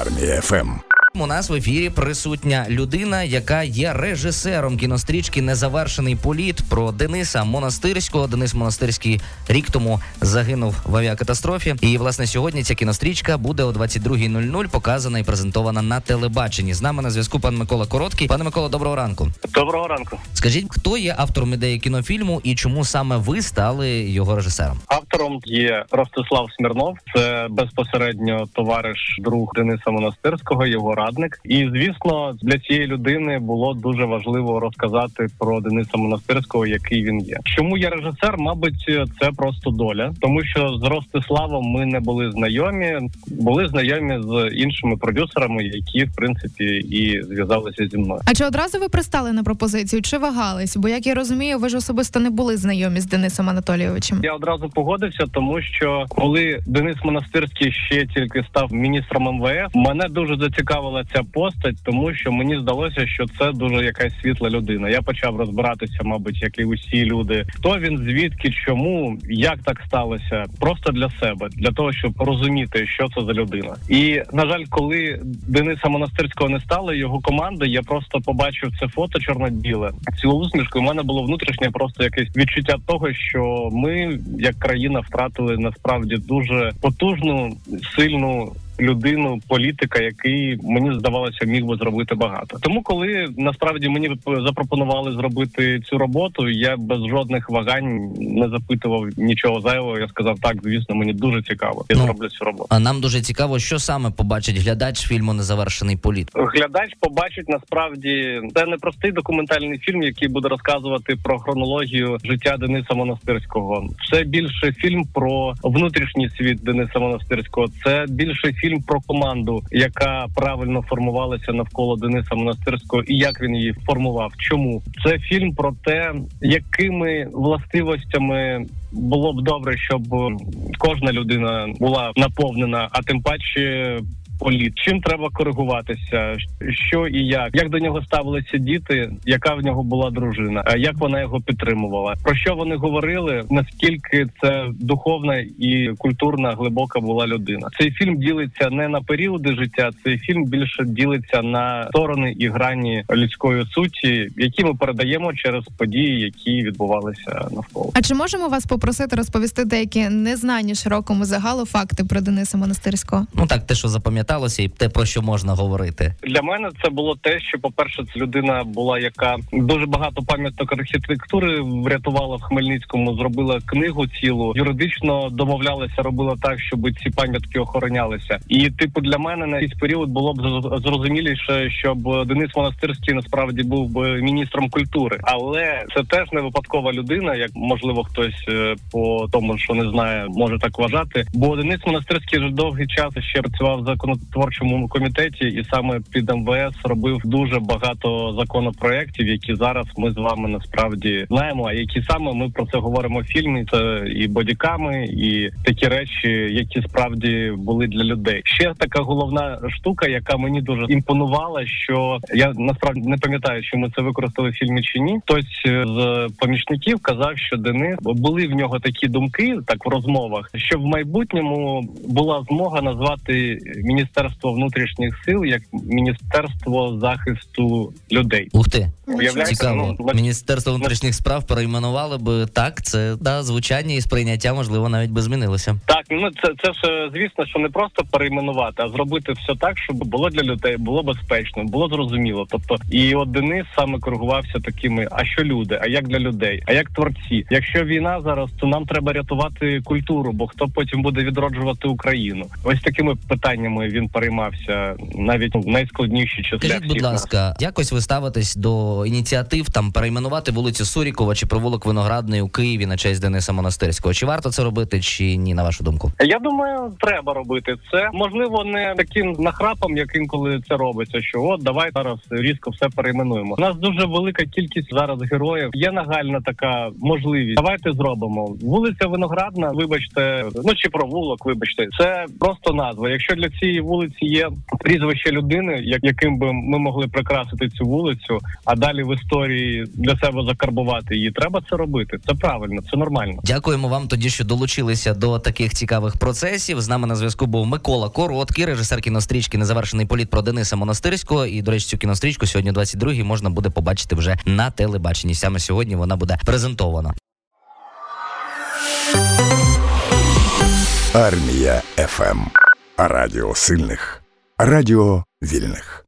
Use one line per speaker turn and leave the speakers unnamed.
Армія ФМ.
У нас в ефірі присутня людина, яка є режисером кінострічки Незавершений політ про Дениса Монастирського. Денис Монастирський рік тому загинув в авіакатастрофі. І власне сьогодні ця кінострічка буде о 22.00 показана і презентована на телебаченні. З нами на зв'язку пан Микола Короткий. Пане Микола, доброго ранку.
Доброго ранку.
Скажіть, хто є автором ідеї кінофільму і чому саме ви стали його режисером?
Автором є Ростислав Смірнов. Це безпосередньо товариш друг Дениса Монастирського, його радник. І звісно, для цієї людини було дуже важливо розказати про Дениса Монастирського, який він є. Чому я режисер? Мабуть, це просто доля, тому що з Ростиславом ми не були знайомі, були знайомі з іншими продюсерами, які в принципі і зв'язалися зі мною.
А чи одразу ви пристали на пропозицію? Чи вагались? Бо як я розумію, ви ж особисто не були знайомі з Денисом Анатолійовичем.
Я одразу погодився, тому що коли Денис Монастирський ще тільки став міністром МВФ, мене дуже зацікавила ця постать, тому що мені здалося, що це дуже якась світла людина. Я почав розбиратися, мабуть, як і усі люди. Хто він, звідки, чому, як так сталося, просто для себе, для того, щоб розуміти, що це за людина. І на жаль, коли Дениса Монастирського не стало, його команди, я просто побачив це фото чорно-біле, цю усмішку. в мене було внутрішнє просто якесь відчуття того, що ми, як країна, втратили насправді дуже потужну, сильну. Людину, політика, який мені здавалося, міг би зробити багато. Тому, коли насправді мені запропонували зробити цю роботу, я без жодних вагань не запитував нічого зайвого. Я сказав, так, звісно, мені дуже цікаво. Я
Ну,
зроблю цю роботу.
А нам дуже цікаво, що саме побачить глядач фільму Незавершений політ.
Глядач побачить насправді це не простий документальний фільм, який буде розказувати про хронологію життя Дениса Монастирського. Це більше фільм про внутрішній світ Дениса Монастирського. Це більше фільм про команду, яка правильно формувалася навколо Дениса Монастирського, і як він її формував. Чому це фільм про те, якими властивостями. Було б добре, щоб кожна людина була наповнена, а тим паче політ. Чим треба коригуватися, що і як, як до нього ставилися діти, яка в нього була дружина, а як вона його підтримувала, про що вони говорили, наскільки це духовна і культурна глибока була людина. Цей фільм ділиться не на періоди життя, цей фільм більше ділиться на сторони і грані людської суті, які ми передаємо через події, які відбувалися навколо.
А чи можемо вас попросити розповісти деякі незнані широкому загалу факти про Дениса Монастирського?
Ну так, те, що запам'яталося, і те, про що можна говорити.
Для мене це було те, що, по-перше, це людина була, яка дуже багато пам'яток архітектури врятувала в Хмельницькому, зробила книгу цілу, юридично домовлялася, робила так, щоб ці пам'ятки охоронялися. І, типу, для мене на якийсь період було б зрозуміліше, щоб Денис Монастирський насправді був би міністром культури, але це теж не випадкова людина, як можливо хтось е, по тому, що не знає, може так вважати. Бо Денис Монастирський вже довгий час ще працював в законотворчому комітеті, і саме під МВС робив дуже багато законопроєктів, які зараз ми з вами насправді знаємо. А які саме ми про це говоримо в фільмі? Це і бодіками, і такі речі, які справді були для людей. Ще така головна штука, яка мені дуже імпонувала, що я насправді не пам'ятаю, чи ми це використали в фільмі чи ні. Хтось е, з помічників казав, що Денис були в нього такі думки, так в розмовах, що в майбутньому була змога назвати міністерство внутрішніх сил як міністерство захисту людей.
Ух ти? Цікаво.
Ну,
Міністерство внутрішніх справ перейменували би так. Це да, звучання і сприйняття, можливо, навіть би змінилося.
Так, ну це це ж е, звісно, що не просто перейменувати, а зробити все так, щоб було для людей, було безпечно, було зрозуміло. Тобто, і от Денис саме коригувався такими: а що люди, а як для людей, а як творці? Якщо війна зараз, то нам треба рятувати культуру, бо хто потім буде відроджувати Україну? Ось такими питаннями він переймався навіть в найскладніші часи.
Скажіть, будь
нас.
ласка, якось ви ставитесь до ініціатив там перейменувати вулицю Сурікова чи провулок Виноградний у Києві на честь Дениса Монастирського? Чи варто це робити, чи ні, на вашу думку?
Я думаю, треба робити це. Можливо, не таким нахрапом, як інколи це робиться. Що от давай зараз різко все перейменуємо. У нас дуже велика кількість зараз героїв. Є нагальна така можливість. Давайте зробимо. Вулиця Виноградна, вибачте, ну чи провулок, вибачте, це просто назва. Якщо для цієї вулиці є прізвище людини, як яким би ми могли прикрасити цю вулицю, а далі далі в історії для себе закарбувати її. Треба це робити. Це правильно, це нормально.
Дякуємо вам тоді, що долучилися до таких цікавих процесів. З нами на зв'язку був Микола Короткий, режисер кінострічки Незавершений політ про Дениса Монастирського. І до речі, цю кінострічку сьогодні, 22-й, можна буде побачити вже на телебаченні. Саме сьогодні вона буде презентована.
Армія ФМ. Радіо сильних. Радіо вільних.